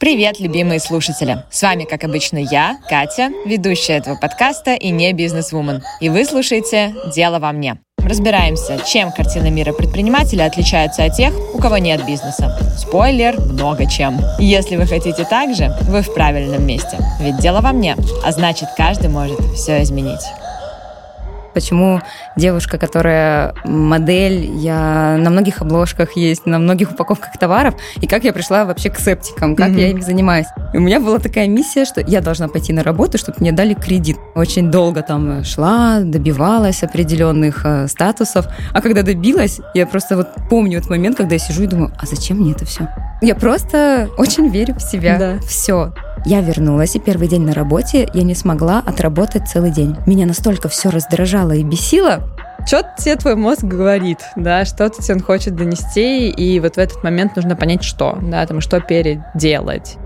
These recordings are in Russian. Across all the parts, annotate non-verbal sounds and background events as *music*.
Привет, любимые слушатели! С вами, как обычно, я, Катя, ведущая этого подкаста и не бизнес-вумен. И вы слушаете «Дело во мне». Разбираемся, чем картина мира предпринимателя отличается от тех, у кого нет бизнеса. Спойлер, много чем. Если вы хотите так же, вы в правильном месте. Ведь дело во мне, а значит, каждый может все изменить. Почему девушка, которая модель, я на многих обложках есть, на многих упаковках товаров, и как я пришла вообще к септикам, как mm-hmm. я ими занимаюсь. И у меня была такая миссия, что я должна пойти на работу, чтобы мне дали кредит. Очень долго там шла, добивалась определенных э, статусов, а когда добилась, я просто вот помню этот момент, когда я сижу и думаю, а зачем мне это все? Я просто очень верю в себя. Да. Все. Я вернулась, и первый день на работе я не смогла отработать целый день. Меня настолько все раздражало и бесило, что тебе твой мозг говорит, да, что-то тебе он хочет донести, и вот в этот момент нужно понять, что, да, там, что переделать.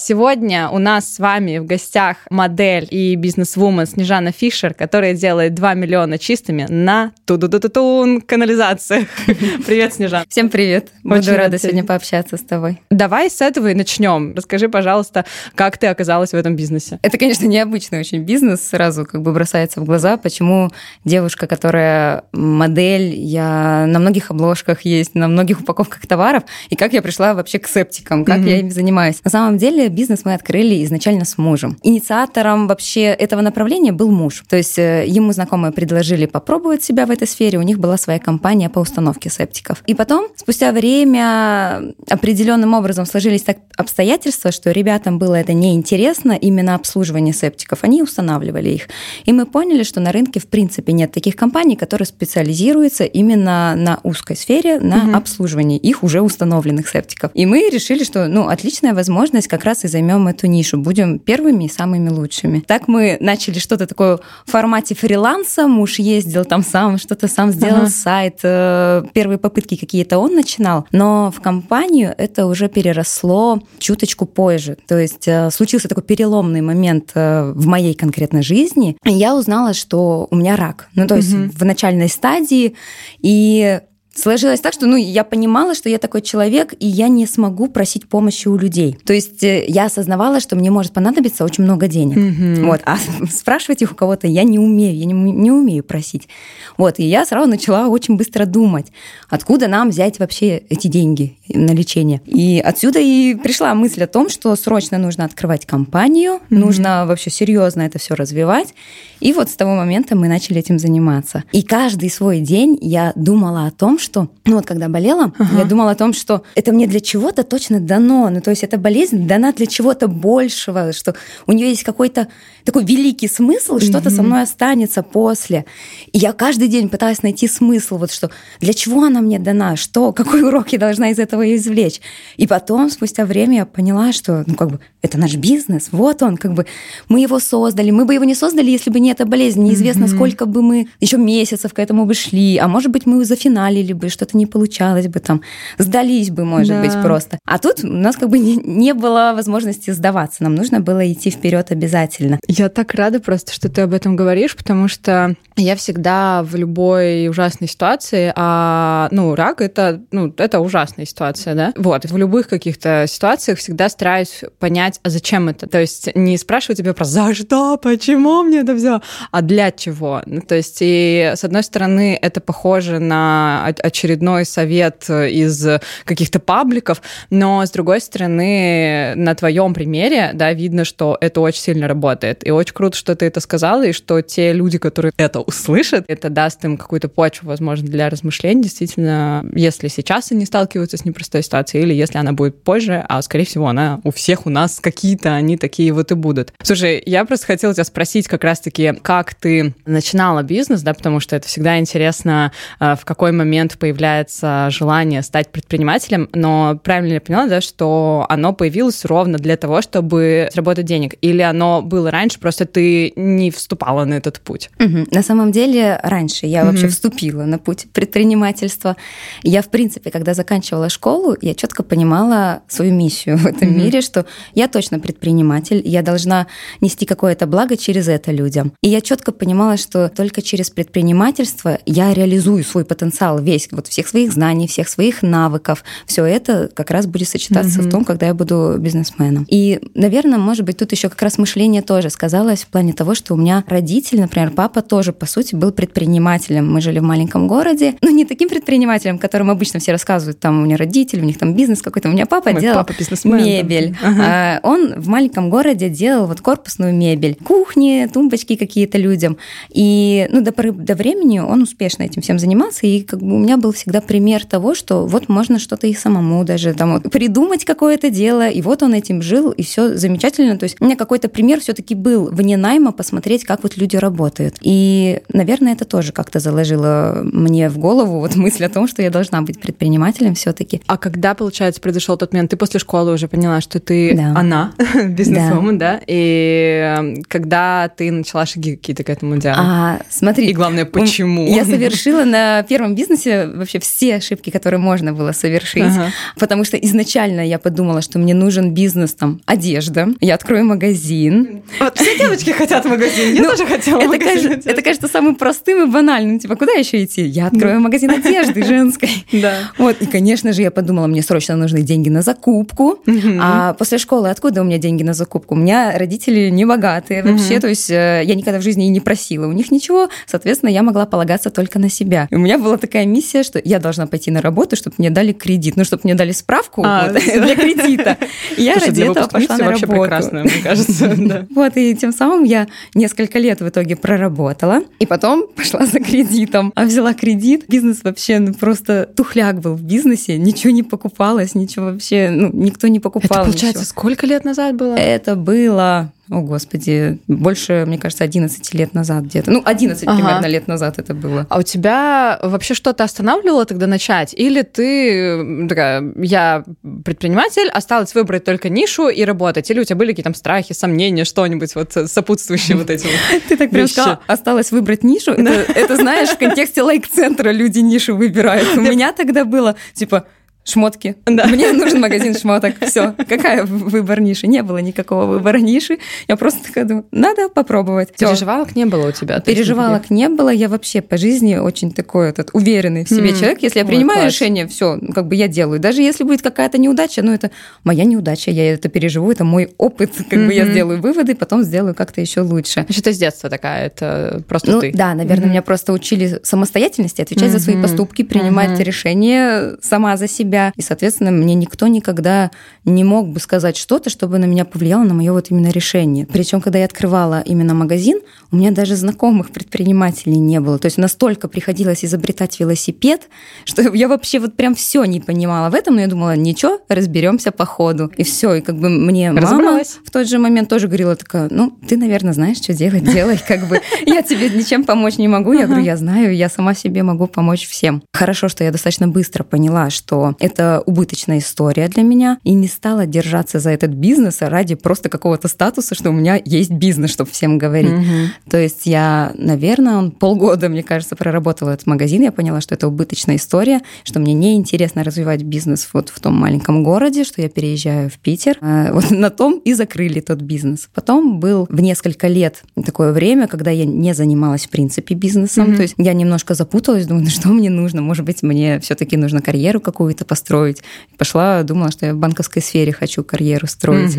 Сегодня у нас с вами в гостях модель и бизнес-вумен Снежана Фишер, которая делает 2 миллиона чистыми на ту-ду-ду-тун канализациях. *laughs* Привет, Снежан. Всем привет. Буду Очень рада сегодня пообщаться с тобой. Давай с этого и начнем. Расскажи, пожалуйста, как ты оказалась в этом бизнесе? Это, конечно, необычный очень бизнес, сразу как бы бросается в глаза, почему девушка, которая модель, я на многих обложках есть, на многих упаковках товаров, и как я пришла вообще к септикам, как mm-hmm. я им занимаюсь. На самом деле бизнес мы открыли изначально с мужем. Инициатором вообще этого направления был муж. То есть э, ему знакомые предложили попробовать себя в этой сфере. У них была своя компания по установке септиков. И потом, спустя время, определенным образом сложились так обстоятельства, что ребятам было это неинтересно, именно обслуживание септиков. Они устанавливали их. И мы поняли, что на рынке в принципе нет таких компаний, которые специализируются именно на узкой сфере, на угу. обслуживании их уже установленных септиков. И мы решили, что ну, отличная возможность как раз и займем эту нишу, будем первыми и самыми лучшими. Так мы начали что-то такое в формате фриланса, муж ездил там сам, что-то сам сделал ага. сайт, э, первые попытки какие-то он начинал, но в компанию это уже переросло чуточку позже. То есть э, случился такой переломный момент э, в моей конкретной жизни, я узнала, что у меня рак. Ну, то есть угу. в начальной стадии, и сложилось так, что ну, я понимала, что я такой человек, и я не смогу просить помощи у людей. То есть э, я осознавала, что мне может понадобиться очень много денег. Mm-hmm. Вот. А *laughs* спрашивать их у кого-то я не умею, я не, не умею просить. Вот. И я сразу начала очень быстро думать, откуда нам взять вообще эти деньги на лечение. И отсюда и пришла мысль о том, что срочно нужно открывать компанию, mm-hmm. нужно вообще серьезно это все развивать. И вот с того момента мы начали этим заниматься. И каждый свой день я думала о том, что, ну вот когда болела, ага. я думала о том, что это мне для чего-то точно дано. Ну то есть эта болезнь дана для чего-то большего, что у нее есть какой-то такой великий смысл, что-то со мной останется после. И я каждый день пыталась найти смысл, вот что для чего она мне дана, что, какой урок я должна из этого извлечь. И потом, спустя время, я поняла, что, ну как бы, это наш бизнес, вот он, как бы, мы его создали. Мы бы его не создали, если бы не эта болезнь. Неизвестно, mm-hmm. сколько бы мы еще месяцев к этому бы шли. А может быть, мы зафиналили бы, что-то не получалось бы там, сдались бы, может да. быть, просто. А тут у нас как бы не, не было возможности сдаваться. Нам нужно было идти вперед обязательно. Я так рада просто, что ты об этом говоришь, потому что я всегда в любой ужасной ситуации, а, ну, рак это, ну, это ужасная ситуация, да? Вот, в любых каких-то ситуациях всегда стараюсь понять, а зачем это. То есть не спрашиваю тебя про за что, почему мне это все, а для чего. Ну, то есть, и с одной стороны, это похоже на очередной совет из каких-то пабликов, но с другой стороны, на твоем примере, да, видно, что это очень сильно работает. И очень круто, что ты это сказала, и что те люди, которые это услышат, это даст им какую-то почву, возможно, для размышлений. Действительно, если сейчас они сталкиваются с непростой ситуацией, или если она будет позже, а, скорее всего, она у всех у нас какие-то, они такие вот и будут. Слушай, я просто хотела тебя спросить как раз-таки, как ты начинала бизнес, да, потому что это всегда интересно, э, в какой момент появляется желание стать предпринимателем, но правильно я поняла, да, что оно появилось ровно для того, чтобы заработать денег, или оно было раньше, просто ты не вступала на этот путь? Угу. На самом деле, раньше я угу. вообще вступила на путь предпринимательства. Я, в принципе, когда заканчивала школу, я четко понимала свою миссию в этом угу. мире, что я точно предприниматель, я должна нести какое-то благо через это людям. И я четко понимала, что только через предпринимательство я реализую свой потенциал весь есть, вот всех своих знаний, всех своих навыков, все это как раз будет сочетаться mm-hmm. в том, когда я буду бизнесменом. И, наверное, может быть, тут еще как раз мышление тоже сказалось в плане того, что у меня родители, например, папа тоже, по сути, был предпринимателем. Мы жили в маленьком городе, ну, не таким предпринимателем, которым обычно все рассказывают, там у меня родители, у них там бизнес какой-то. У меня папа Мой делал папа мебель. Ага. А, он в маленьком городе делал вот корпусную мебель, кухни, тумбочки какие-то людям. И ну, до, до времени он успешно этим всем занимался, и как бы у меня был всегда пример того, что вот можно что-то и самому даже там придумать какое-то дело, и вот он этим жил, и все замечательно. То есть у меня какой-то пример все-таки был вне найма посмотреть, как вот люди работают. И, наверное, это тоже как-то заложило мне в голову вот мысль о том, что я должна быть предпринимателем все-таки. А когда, получается, произошел тот момент, ты после школы уже поняла, что ты да. она, *laughs* бизнесвумен, да. да? И эм, когда ты начала шаги какие-то к этому делу? А, смотри. И главное, почему? Я *laughs* совершила на первом бизнесе вообще все ошибки, которые можно было совершить, ага. потому что изначально я подумала, что мне нужен бизнес там одежда, я открою магазин. Вот все девочки хотят магазин, я ну, тоже хотела это магазин. Кажется, это кажется самым простым и банальным, типа куда еще идти? Я открою магазин одежды женской. *laughs* Да. Вот и конечно же я подумала, мне срочно нужны деньги на закупку, а после школы откуда у меня деньги на закупку? У меня родители не богатые вообще, то есть э, я никогда в жизни и не просила у них ничего, соответственно я могла полагаться только на себя. И у меня была такая миссия, что я должна пойти на работу, чтобы мне дали кредит, ну чтобы мне дали справку а, вот, *laughs* для кредита. И я ради этого пошла на работу. прекрасно, мне кажется. *laughs* Вот и тем самым я несколько лет в итоге проработала, и потом пошла за кредитом, а взяла кредит. Бизнес вообще ну, просто тухляк был в бизнесе, ничего не покупалось, ничего вообще, ну, никто не покупал. Это, получается, ничего. сколько лет назад было? Это было о, Господи, больше, мне кажется, 11 лет назад где-то. Ну, 11 ага. примерно лет назад это было. А у тебя вообще что-то останавливало тогда начать? Или ты такая, я предприниматель, осталось выбрать только нишу и работать? Или у тебя были какие-то страхи, сомнения, что-нибудь вот сопутствующее вот этим *laughs* Ты так прям сказала, осталось выбрать нишу? Это, знаешь, в контексте лайк-центра люди нишу выбирают. *laughs* У меня тогда было, типа, шмотки. Да. Мне нужен магазин шмоток. Все. Какая выбор ниши? Не было никакого выбора ниши. Я просто такая думаю, надо попробовать. Всё. Переживалок не было у тебя? Переживалок не было. Я вообще по жизни очень такой этот уверенный в себе mm. человек. Если я принимаю Ой, решение, все, ну, как бы я делаю. Даже если будет какая-то неудача, ну это моя неудача, я это переживу, это мой опыт. *laughs* Как mm-hmm. бы я сделаю выводы, потом сделаю как-то еще лучше. Значит, это с детства такая, это просто ну, ты. Да, наверное, mm-hmm. меня просто учили самостоятельности, отвечать mm-hmm. за свои поступки, принимать mm-hmm. решения сама за себя себя. И, соответственно, мне никто никогда не мог бы сказать что-то, чтобы на меня повлияло на мое вот именно решение. Причем, когда я открывала именно магазин, у меня даже знакомых предпринимателей не было. То есть настолько приходилось изобретать велосипед, что я вообще вот прям все не понимала в этом, но я думала, ничего, разберемся по ходу. И все. И как бы мне мама в тот же момент тоже говорила такая, ну, ты, наверное, знаешь, что делать, делай, как бы. Я тебе ничем помочь не могу. Я говорю, я знаю, я сама себе могу помочь всем. Хорошо, что я достаточно быстро поняла, что это убыточная история для меня, и не стала держаться за этот бизнес ради просто какого-то статуса, что у меня есть бизнес, чтобы всем говорить. Угу. То есть я, наверное, полгода, мне кажется, проработала этот магазин, я поняла, что это убыточная история, что мне неинтересно развивать бизнес вот в том маленьком городе, что я переезжаю в Питер. А, вот *laughs* на том и закрыли тот бизнес. Потом был в несколько лет такое время, когда я не занималась в принципе бизнесом, mm то есть я немножко запуталась, думаю, ну что мне нужно, может быть, мне все-таки нужно карьеру какую-то построить. Пошла, думала, что я в банковской сфере хочу карьеру строить.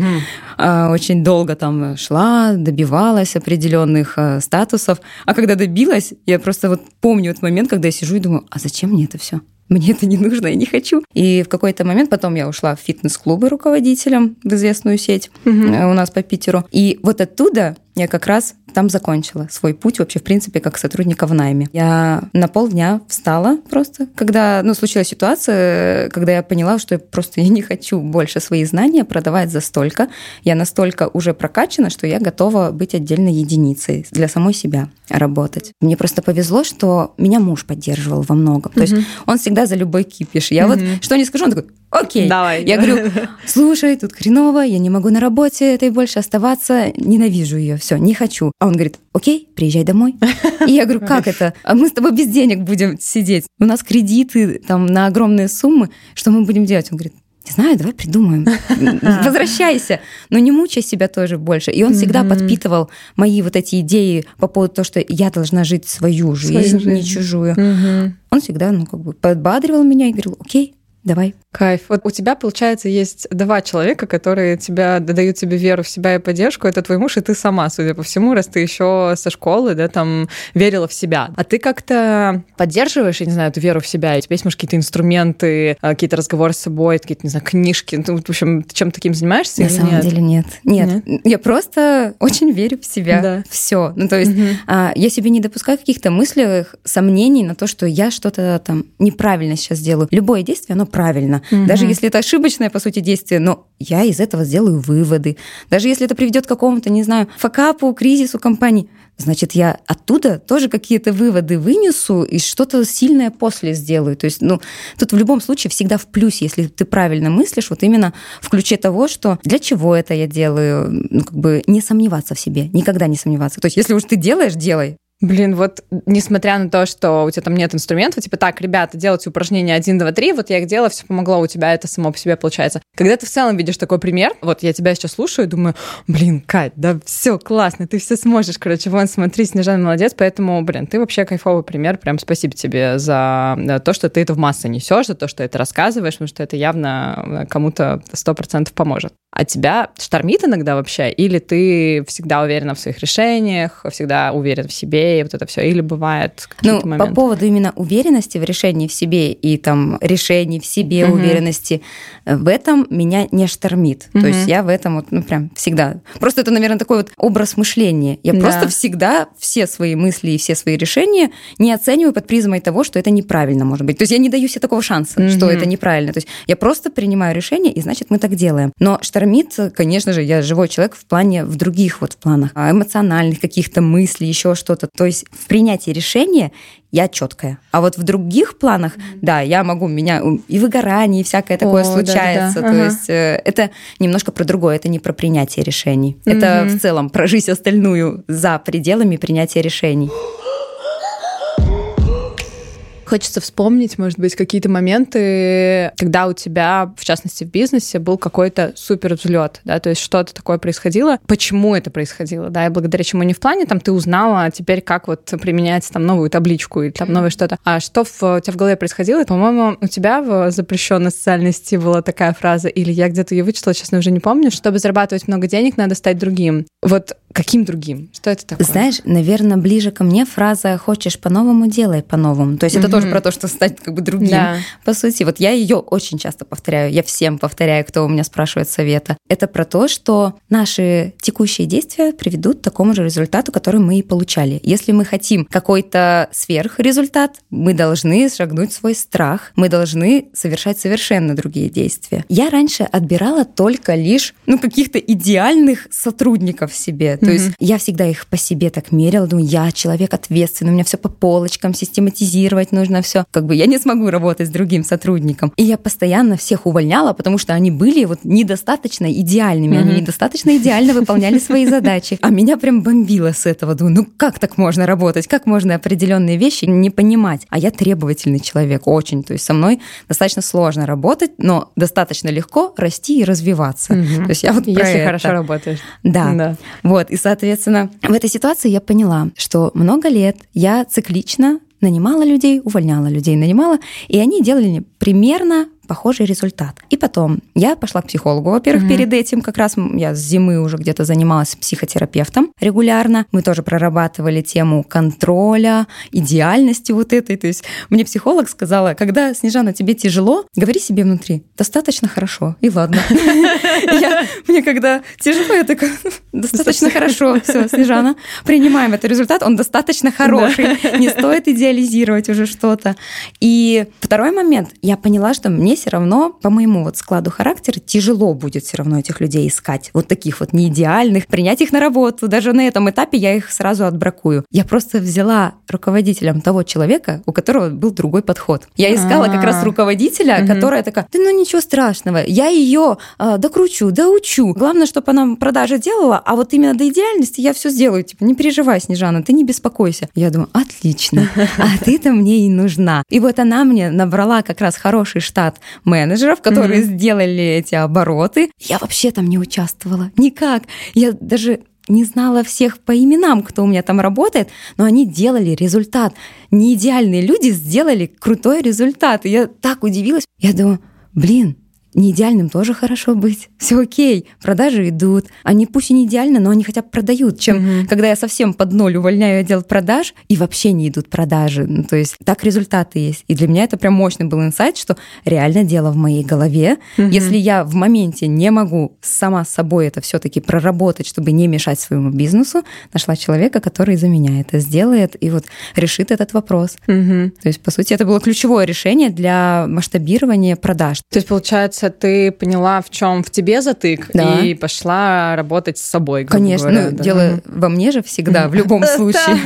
Mm-hmm. Очень долго там шла, добивалась определенных а, статусов. А когда добилась, я просто вот помню этот момент, когда я сижу и думаю, а зачем мне это все? мне это не нужно, я не хочу. И в какой-то момент потом я ушла в фитнес-клубы руководителем в известную сеть угу. у нас по Питеру. И вот оттуда я как раз там закончила свой путь вообще, в принципе, как сотрудника в найме. Я на полдня встала просто, когда, ну, случилась ситуация, когда я поняла, что я просто я не хочу больше свои знания продавать за столько. Я настолько уже прокачана, что я готова быть отдельной единицей для самой себя работать. Мне просто повезло, что меня муж поддерживал во многом. То есть он всегда за любой кипиш. Я вот что не скажу, он такой, окей. Давай. Я говорю, *laughs* слушай, тут хреново, я не могу на работе этой больше оставаться, ненавижу ее, все, не хочу. А он говорит, окей, приезжай домой. *laughs* И я говорю, как это? А мы с тобой без денег будем сидеть. У нас кредиты там на огромные суммы. Что мы будем делать? Он говорит, не знаю, давай придумаем. *laughs* Возвращайся. Но не мучай себя тоже больше. И он всегда подпитывал мои вот эти идеи по поводу того, что я должна жить свою жизнь, не чужую. Он всегда, ну, как бы подбадривал меня и говорил, окей, давай. Кайф. Вот у тебя, получается, есть два человека, которые тебя дают тебе веру в себя и поддержку. Это твой муж и ты сама, судя по всему, раз ты еще со школы, да, там верила в себя. А ты как-то поддерживаешь, я не знаю, эту веру в себя? У тебя есть, может, какие-то инструменты, а, какие-то разговоры с собой, какие-то, не знаю, книжки? Ну, в общем, ты чем таким занимаешься? На самом нет? деле нет. нет. Нет. Я просто очень верю в себя. Да. Все. Ну, то есть угу. я себе не допускаю каких-то мыслей, сомнений на то, что я что-то там неправильно сейчас делаю. Любое действие, оно правильно. Угу. Даже если это ошибочное, по сути, действие, но я из этого сделаю выводы. Даже если это приведет к какому-то, не знаю, факапу, кризису компании, значит, я оттуда тоже какие-то выводы вынесу и что-то сильное после сделаю. То есть, ну, тут в любом случае всегда в плюсе, если ты правильно мыслишь, вот именно в ключе того, что для чего это я делаю, ну, как бы не сомневаться в себе, никогда не сомневаться. То есть, если уж ты делаешь, делай. Блин, вот несмотря на то, что у тебя там нет инструментов, типа так, ребята, делайте упражнения 1, 2, 3, вот я их делала, все помогло, у тебя это само по себе получается. Когда ты в целом видишь такой пример, вот я тебя сейчас слушаю и думаю, блин, Кать, да все классно, ты все сможешь, короче, вон, смотри, Снежана молодец, поэтому, блин, ты вообще кайфовый пример, прям спасибо тебе за то, что ты это в массы несешь, за то, что это рассказываешь, потому что это явно кому-то сто процентов поможет. А тебя штормит иногда вообще? Или ты всегда уверена в своих решениях, всегда уверен в себе, и вот это все? Или бывает Ну, моменты? по поводу именно уверенности в решении в себе и там решений в себе, угу. уверенности, в этом меня не штормит. Угу. То есть я в этом вот, ну, прям всегда... Просто это, наверное, такой вот образ мышления. Я да. просто всегда все свои мысли и все свои решения не оцениваю под призмой того, что это неправильно, может быть. То есть я не даю себе такого шанса, угу. что это неправильно. То есть я просто принимаю решение, и значит, мы так делаем. Но штормит штормит, конечно же, я живой человек в плане, в других вот планах, а эмоциональных каких-то мыслей, еще что-то. То есть в принятии решения я четкая. А вот в других планах, mm-hmm. да, я могу, меня и выгорание, и всякое такое О, случается. Да, да. То ага. есть э, это немножко про другое, это не про принятие решений. Mm-hmm. Это в целом про жизнь остальную за пределами принятия решений. Хочется вспомнить, может быть, какие-то моменты, когда у тебя, в частности, в бизнесе был какой-то супер взлет, да, то есть что-то такое происходило, почему это происходило, да, и благодаря чему не в плане, там, ты узнала теперь, как вот применять там новую табличку или там новое что-то, а что в, у тебя в голове происходило, по-моему, у тебя в запрещенной социальной сети была такая фраза, или я где-то ее вычитала, честно, уже не помню, чтобы зарабатывать много денег, надо стать другим. Вот каким другим? Что это такое? Знаешь, наверное, ближе ко мне фраза «хочешь по-новому, делай по-новому». То есть mm-hmm. это тоже про то, что стать как бы другим. Да. По сути, вот я ее очень часто повторяю, я всем повторяю, кто у меня спрашивает совета. Это про то, что наши текущие действия приведут к такому же результату, который мы и получали. Если мы хотим какой-то сверхрезультат, мы должны шагнуть свой страх, мы должны совершать совершенно другие действия. Я раньше отбирала только лишь ну, каких-то идеальных сотрудников себе. То mm-hmm. есть я всегда их по себе так мерила, думаю, я человек ответственный, у меня все по полочкам, систематизировать нужно все. Как бы я не смогу работать с другим сотрудником. И я постоянно всех увольняла, потому что они были вот недостаточно идеальными, mm-hmm. они недостаточно идеально выполняли свои задачи. А меня прям бомбило с этого. Думаю, ну как так можно работать? Как можно определенные вещи не понимать? А я требовательный человек, очень. То есть со мной достаточно сложно работать, но достаточно легко расти и развиваться. Mm-hmm. То есть я вот Если это. хорошо работаешь. Да. да. Вот. И, соответственно, в этой ситуации я поняла, что много лет я циклично нанимала людей, увольняла людей, нанимала, и они делали примерно похожий результат. И потом я пошла к психологу, во-первых, угу. перед этим как раз я с зимы уже где-то занималась психотерапевтом регулярно. Мы тоже прорабатывали тему контроля, идеальности вот этой. То есть мне психолог сказала, когда, Снежана, тебе тяжело, говори себе внутри, достаточно хорошо, и ладно. *laughs* Мне когда тяжело, я такая, достаточно хорошо, все, Снежана, принимаем этот результат, он достаточно хороший, не стоит идеализировать уже что-то. И второй момент, я поняла, что мне все равно, по моему вот складу характера, тяжело будет все равно этих людей искать. Вот таких вот неидеальных, принять их на работу. Даже на этом этапе я их сразу отбракую. Я просто взяла руководителем того человека, у которого был другой подход. Я искала как раз а. руководителя, которая такая, да ну ничего страшного, я ее а, докручу, доучу. Главное, чтобы она продажи делала, а вот именно до идеальности я все сделаю. Типа, не переживай, Снежана, ты не беспокойся. Я думаю, отлично, а ты-то мне и нужна. И вот она мне набрала как раз хороший штат менеджеров, которые mm-hmm. сделали эти обороты. Я вообще там не участвовала. Никак. Я даже не знала всех по именам, кто у меня там работает, но они делали результат. Не идеальные люди сделали крутой результат. И я так удивилась. Я думаю, блин, не идеальным тоже хорошо быть. *laughs* Все окей, продажи идут. Они пусть и не идеальны, но они хотя бы продают, чем угу. когда я совсем под ноль увольняю отдел продаж и вообще не идут продажи. Ну, то есть так результаты есть. И для меня это прям мощный был инсайт, что реально дело в моей голове. Угу. Если я в моменте не могу сама с собой это все-таки проработать, чтобы не мешать своему бизнесу, нашла человека, который за меня это сделает и вот решит этот вопрос. Угу. То есть, по сути, это было ключевое решение для масштабирования продаж. То есть, получается, получается, ты поняла, в чем в тебе затык, да. и пошла работать с собой. Конечно, говоря, ну, да. дело во мне же всегда, в любом *laughs* случае.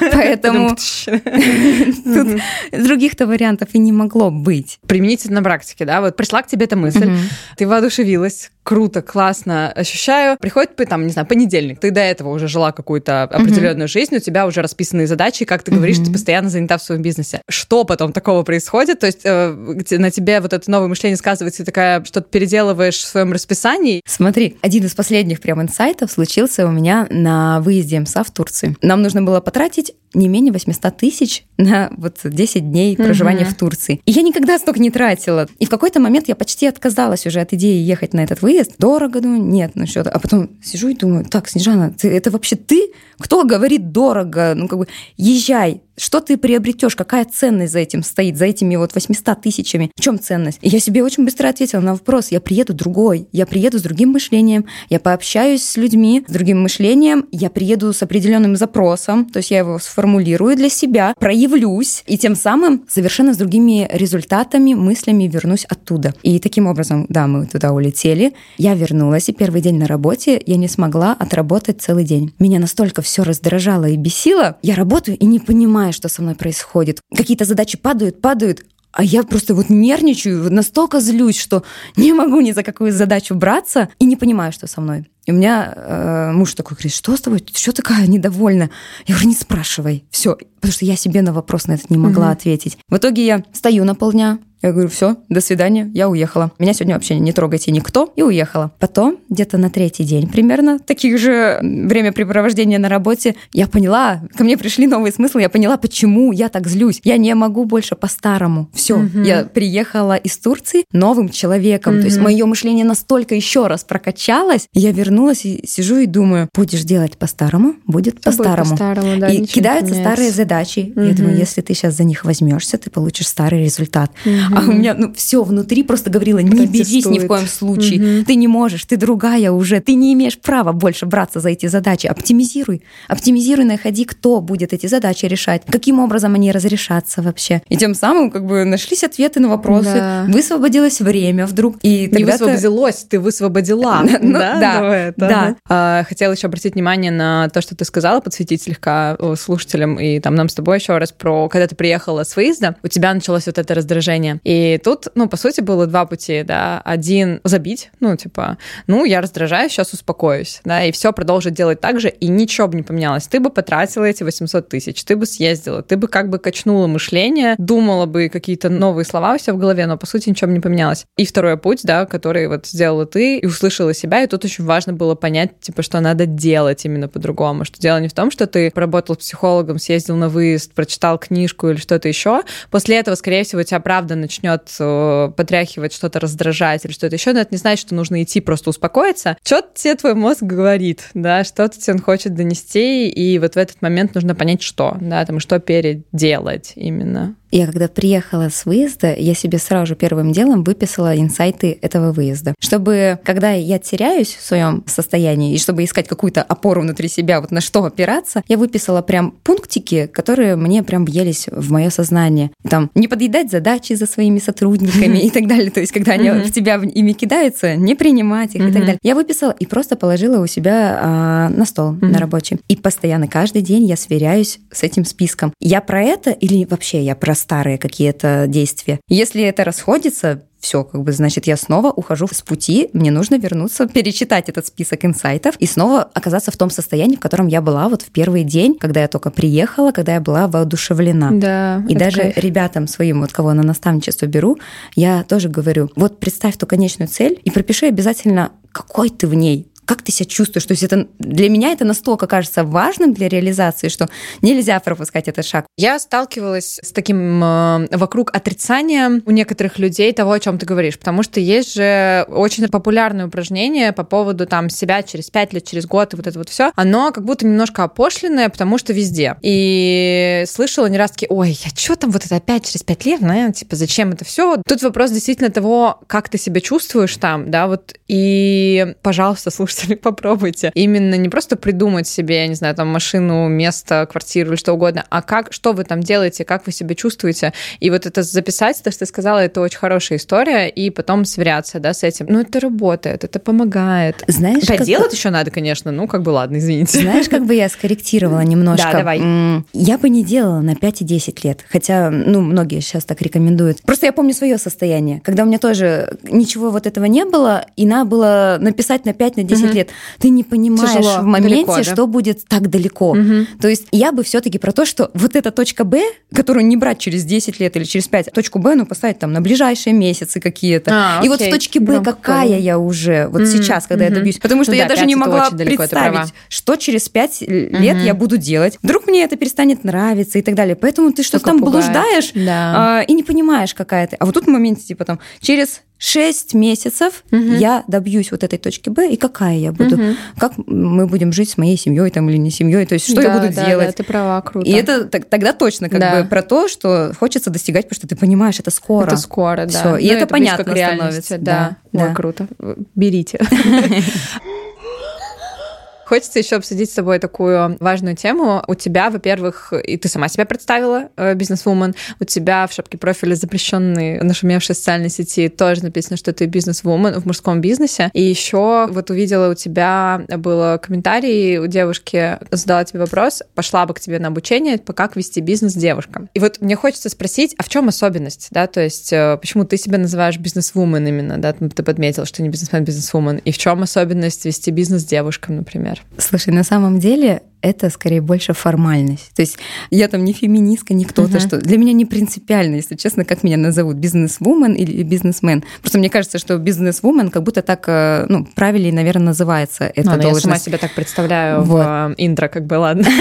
*laughs* Поэтому *laughs* тут других-то вариантов и не могло быть. Применительно на практике, да, вот пришла к тебе эта мысль, ты воодушевилась, круто, классно ощущаю. Приходит, там, не знаю, понедельник, ты до этого уже жила какую-то определенную жизнь, у тебя уже расписанные задачи, как ты говоришь, ты постоянно занята в своем бизнесе. Что потом такого происходит? То есть э, на тебе вот это новое мышление сказывается, ты такая что-то переделываешь в своем расписании. Смотри, один из последних прям инсайтов случился у меня на выезде МСА в Турции. Нам нужно было потратить не менее 800 тысяч на вот 10 дней проживания угу. в Турции. И я никогда столько не тратила. И в какой-то момент я почти отказалась уже от идеи ехать на этот выезд. Дорого, ну нет, ну что-то. А потом сижу и думаю, так, Снежана, ты, это вообще ты? Кто говорит дорого? Ну как бы езжай, что ты приобретешь, какая ценность за этим стоит, за этими вот 800 тысячами? В чем ценность? И я себе очень быстро ответила на вопрос. Я приеду другой, я приеду с другим мышлением, я пообщаюсь с людьми с другим мышлением, я приеду с определенным запросом, то есть я его сформулирую для себя, проявлюсь, и тем самым совершенно с другими результатами, мыслями вернусь оттуда. И таким образом, да, мы туда улетели, я вернулась, и первый день на работе я не смогла отработать целый день. Меня настолько все раздражало и бесило, я работаю и не понимаю, что со мной происходит. Какие-то задачи падают, падают, а я просто вот нервничаю, настолько злюсь, что *laughs* не могу ни за какую задачу браться и не понимаю, что со мной. И у меня э, муж такой говорит, что с тобой? Ты что такая недовольна? Я говорю, не спрашивай. Все, потому что я себе на вопрос на этот не могла угу. ответить. В итоге я стою на полдня, я говорю, все, до свидания, я уехала. Меня сегодня вообще не трогайте никто, и уехала. Потом, где-то на третий день примерно, таких же времяпрепровождения на работе, я поняла, ко мне пришли новые смыслы, я поняла, почему я так злюсь. Я не могу больше по-старому. Все, угу. я приехала из Турции новым человеком. Угу. То есть мое мышление настолько еще раз прокачалось, я вернулась и сижу и думаю, будешь делать по-старому, будет по-старому. По да, и кидаются старые задачи. Угу. Я думаю, если ты сейчас за них возьмешься, ты получишь старый результат. Угу. А у меня ну, все внутри просто говорило, не берись ни в коем случае. Ты не можешь, ты другая уже, ты не имеешь права больше браться за эти задачи. Оптимизируй. Оптимизируй, находи, кто будет эти задачи решать, каким образом они разрешатся вообще. И тем самым как бы нашлись ответы на вопросы, да. высвободилось время вдруг. И не высвободилось, ты высвободила. *laughs* Ну, да, да. А, хотела еще обратить внимание на то, что ты сказала, подсветить слегка слушателям и там нам с тобой еще раз про, когда ты приехала с выезда, у тебя началось вот это раздражение. И тут, ну, по сути, было два пути, да. Один — забить, ну, типа, ну, я раздражаюсь, сейчас успокоюсь, да, и все продолжить делать так же, и ничего бы не поменялось. Ты бы потратила эти 800 тысяч, ты бы съездила, ты бы как бы качнула мышление, думала бы какие-то новые слова у себя в голове, но, по сути, ничего бы не поменялось. И второй путь, да, который вот сделала ты и услышала себя, и тут очень важно было понять, типа, что надо делать именно по-другому, что дело не в том, что ты поработал с психологом, съездил на выезд, прочитал книжку или что-то еще. После этого, скорее всего, тебя правда начнет э, потряхивать, что-то раздражать или что-то еще, но это не значит, что нужно идти просто успокоиться. Что-то тебе твой мозг говорит, да, что-то тебе он хочет донести, и вот в этот момент нужно понять, что, да, там, что переделать именно. Я когда приехала с выезда, я себе сразу же первым делом выписала инсайты этого выезда. Чтобы, когда я теряюсь в своем состоянии, и чтобы искать какую-то опору внутри себя, вот на что опираться, я выписала прям пунктики, которые мне прям въелись в мое сознание. Там, не подъедать задачи за своими сотрудниками *laughs* и так далее. То есть, когда они в тебя ими кидаются, не принимать их и так далее. Я выписала и просто положила у себя а, на стол на рабочий. И постоянно, каждый день я сверяюсь с этим списком. Я про это или вообще я про старые какие-то действия. Если это расходится, все, как бы, значит, я снова ухожу с пути, мне нужно вернуться, перечитать этот список инсайтов и снова оказаться в том состоянии, в котором я была вот в первый день, когда я только приехала, когда я была воодушевлена. Да. И даже кайф. ребятам своим, вот кого на наставничество беру, я тоже говорю, вот представь ту конечную цель и пропиши обязательно, какой ты в ней, как ты себя чувствуешь? То есть это для меня это настолько кажется важным для реализации, что нельзя пропускать этот шаг. Я сталкивалась с таким э, вокруг отрицания у некоторых людей того, о чем ты говоришь, потому что есть же очень популярное упражнение по поводу там себя через пять лет, через год и вот это вот все. Оно как будто немножко опошленное, потому что везде. И слышала не раз такие, ой, я что там вот это опять через пять лет, ну, типа, зачем это все? Тут вопрос действительно того, как ты себя чувствуешь там, да, вот и, пожалуйста, слушайте слушатели, попробуйте. Именно не просто придумать себе, я не знаю, там машину, место, квартиру или что угодно, а как, что вы там делаете, как вы себя чувствуете. И вот это записать, то, что ты сказала, это очень хорошая история, и потом сверяться, да, с этим. Ну, это работает, это помогает. Знаешь, Опять как... делать еще надо, конечно, ну, как бы ладно, извините. Знаешь, как бы я скорректировала *laughs* немножко. Да, давай. Я бы не делала на 5 и 10 лет, хотя, ну, многие сейчас так рекомендуют. Просто я помню свое состояние, когда у меня тоже ничего вот этого не было, и надо было написать на 5, на 10 10 лет, ты не понимаешь Тяжело, в моменте, далеко, да? что будет так далеко. Угу. То есть я бы все-таки про то, что вот эта точка Б, которую не брать через 10 лет или через 5, точку Б, ну, поставить там на ближайшие месяцы какие-то. А, и вот с точки Б какая я уже вот угу. сейчас, когда угу. я добьюсь. Потому что ну, я да, даже не могла представить, что через 5 лет угу. я буду делать. Вдруг мне это перестанет нравиться и так далее. Поэтому ты что-то там пугает. блуждаешь да. а, и не понимаешь, какая ты. А вот тут в моменте, типа там, через 6 месяцев угу. я добьюсь вот этой точки Б, и какая я буду, угу. как мы будем жить с моей семьей там или не семьей, то есть что да, я буду да, делать. Да, ты права, круто. И это тогда точно как да. бы про то, что хочется достигать, потому что ты понимаешь, это скоро. Это скоро, да. Всё. И ну, это, это понятно становится. Да, да. Ой, круто. Берите. *laughs* Хочется еще обсудить с тобой такую важную тему. У тебя, во-первых, и ты сама себя представила, э, бизнес-вумен, у тебя в шапке профиля запрещенной нашумевшей социальной сети тоже написано, что ты бизнес-вумен в мужском бизнесе. И еще вот увидела у тебя было комментарий у девушки, задала тебе вопрос, пошла бы к тебе на обучение, по как вести бизнес девушкам. И вот мне хочется спросить, а в чем особенность, да, то есть э, почему ты себя называешь бизнес-вумен именно, да, ты подметил, что не бизнесмен, бизнес-вумен, и в чем особенность вести бизнес девушкам, например? Слушай, на самом деле это скорее больше формальность. То есть я там не феминистка, не кто-то, uh-huh. что для меня не принципиально, если честно, как меня назовут, бизнес-вумен или бизнесмен. Просто мне кажется, что бизнес-вумен как будто так, э, ну, правильнее, наверное, называется эта ну, должность. Я сама себя так представляю вот. в э, интро, как бы, ладно. *laughs*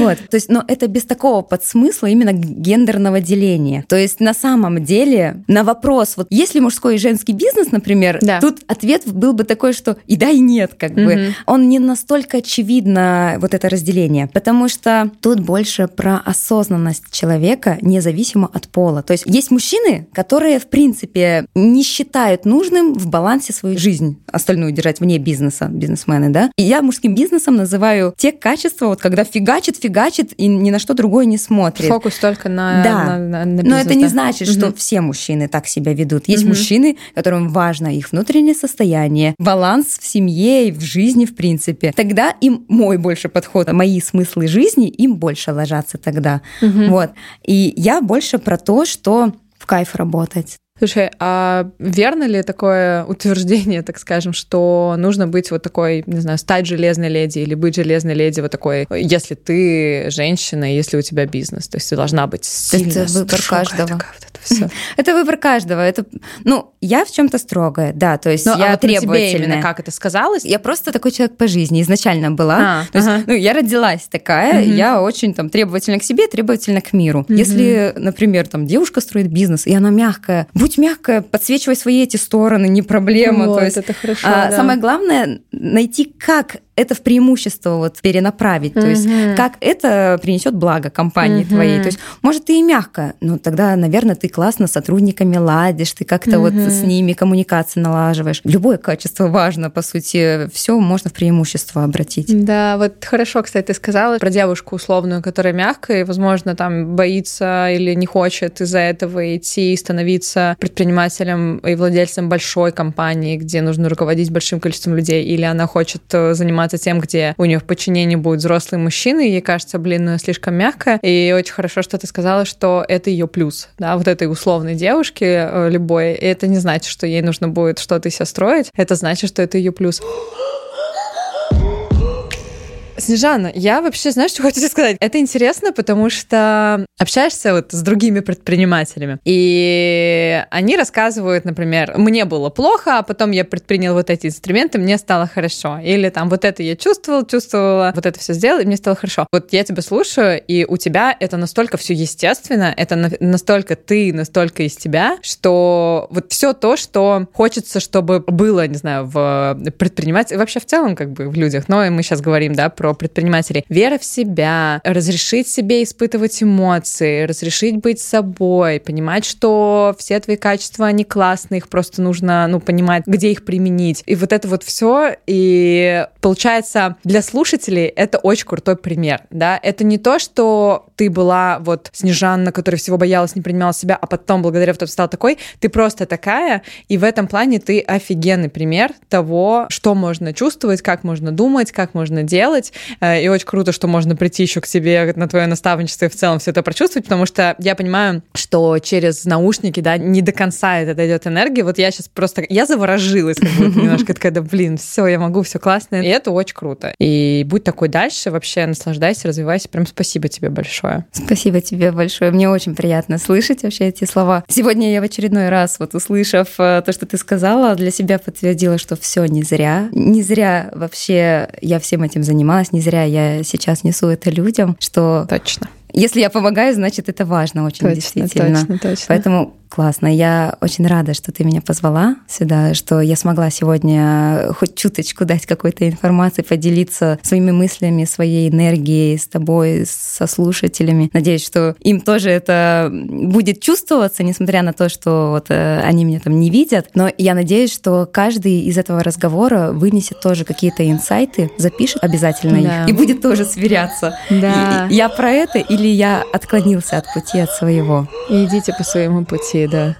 Вот, то есть, но это без такого подсмысла именно гендерного деления. То есть на самом деле на вопрос, вот если мужской и женский бизнес, например, да. тут ответ был бы такой, что и да, и нет, как бы. Он не настолько очевидно вот это разделение, потому что тут больше про осознанность человека, независимо от пола. То есть есть мужчины, которые, в принципе, не считают нужным в балансе свою жизнь остальную держать вне бизнеса, бизнесмены, да. И я мужским бизнесом называю те качества, вот когда фигачит, фигачит и ни на что другое не смотрит. Фокус только на, да. на, на, на бизнес, Но это не значит, что угу. все мужчины так себя ведут. Есть угу. мужчины, которым важно их внутреннее состояние, баланс в семье и в жизни, в принципе. Тогда им мой больше подход подход, мои смыслы жизни, им больше ложатся тогда. Угу. Вот. И я больше про то, что в кайф работать. Слушай, а верно ли такое утверждение, так скажем, что нужно быть вот такой, не знаю, стать железной леди или быть железной леди вот такой, если ты женщина, если у тебя бизнес, то есть ты должна быть сильная, Это выбор каждого. Такая, вот все. *laughs* это выбор каждого. Это, ну, я в чем-то строгая, да, то есть ну, я а вот требовательная. Тебе именно как это сказалось? Я просто такой человек по жизни изначально была. А, то ага. есть, ну, я родилась такая, угу. я очень там требовательна к себе, требовательна к миру. Угу. Если, например, там девушка строит бизнес, и она мягкая, будь будь мягкая, подсвечивай свои эти стороны, не проблема. Вот, То есть, это хорошо. А, да. Самое главное найти, как это в преимущество вот перенаправить, то есть как это принесет благо компании твоей. То есть, может, ты и мягко, но тогда, наверное, ты классно с сотрудниками ладишь, ты как-то вот с ними коммуникации налаживаешь. Любое качество важно, по сути, все можно в преимущество обратить. Да, вот хорошо, кстати, ты сказала про девушку условную, которая мягкая, и, возможно, там боится или не хочет из-за этого идти и становиться предпринимателем и владельцем большой компании, где нужно руководить большим количеством людей, или она хочет э, заниматься тем, где у нее в подчинении будет взрослый мужчина, и ей кажется, блин, ну, слишком мягко. И очень хорошо, что ты сказала, что это ее плюс, да, вот этой условной девушки э, любой. И это не значит, что ей нужно будет что-то себя строить. Это значит, что это ее плюс. Снежана, я вообще, знаешь, что хочу тебе сказать? Это интересно, потому что общаешься вот с другими предпринимателями, и они рассказывают, например, мне было плохо, а потом я предпринял вот эти инструменты, мне стало хорошо. Или там вот это я чувствовал, чувствовала, вот это все сделал, и мне стало хорошо. Вот я тебя слушаю, и у тебя это настолько все естественно, это настолько ты, настолько из тебя, что вот все то, что хочется, чтобы было, не знаю, в предпринимателе, вообще в целом как бы в людях, но мы сейчас говорим, да, про предпринимателей. Вера в себя, разрешить себе испытывать эмоции, разрешить быть собой, понимать, что все твои качества, они классные, их просто нужно, ну, понимать, где их применить. И вот это вот все, и получается, для слушателей это очень крутой пример, да, это не то, что ты была вот Снежанна, которая всего боялась, не принимала себя, а потом благодаря вот стала такой, ты просто такая, и в этом плане ты офигенный пример того, что можно чувствовать, как можно думать, как можно делать, и очень круто, что можно прийти еще к себе на твое наставничество и в целом все это прочувствовать, потому что я понимаю, что через наушники, да, не до конца это дойдет энергия. Вот я сейчас просто, я заворожилась как будто *laughs* немножко, такая, да блин, все, я могу, все классно. И это очень круто. И будь такой дальше, вообще наслаждайся, развивайся. Прям спасибо тебе большое. Спасибо тебе большое. Мне очень приятно слышать вообще эти слова. Сегодня я в очередной раз, вот услышав э, то, что ты сказала, для себя подтвердила, что все не зря. Не зря вообще я всем этим занималась, не зря я сейчас несу это людям, что... Точно. Если я помогаю, значит, это важно очень точно, действительно. Точно, точно. Поэтому Классно. Я очень рада, что ты меня позвала сюда, что я смогла сегодня хоть чуточку дать какой-то информации, поделиться своими мыслями, своей энергией с тобой, со слушателями. Надеюсь, что им тоже это будет чувствоваться, несмотря на то, что вот э, они меня там не видят. Но я надеюсь, что каждый из этого разговора вынесет тоже какие-то инсайты, запишет обязательно да. их и будет тоже сверяться. Да. И, я про это или я отклонился от пути от своего. И идите по своему пути да.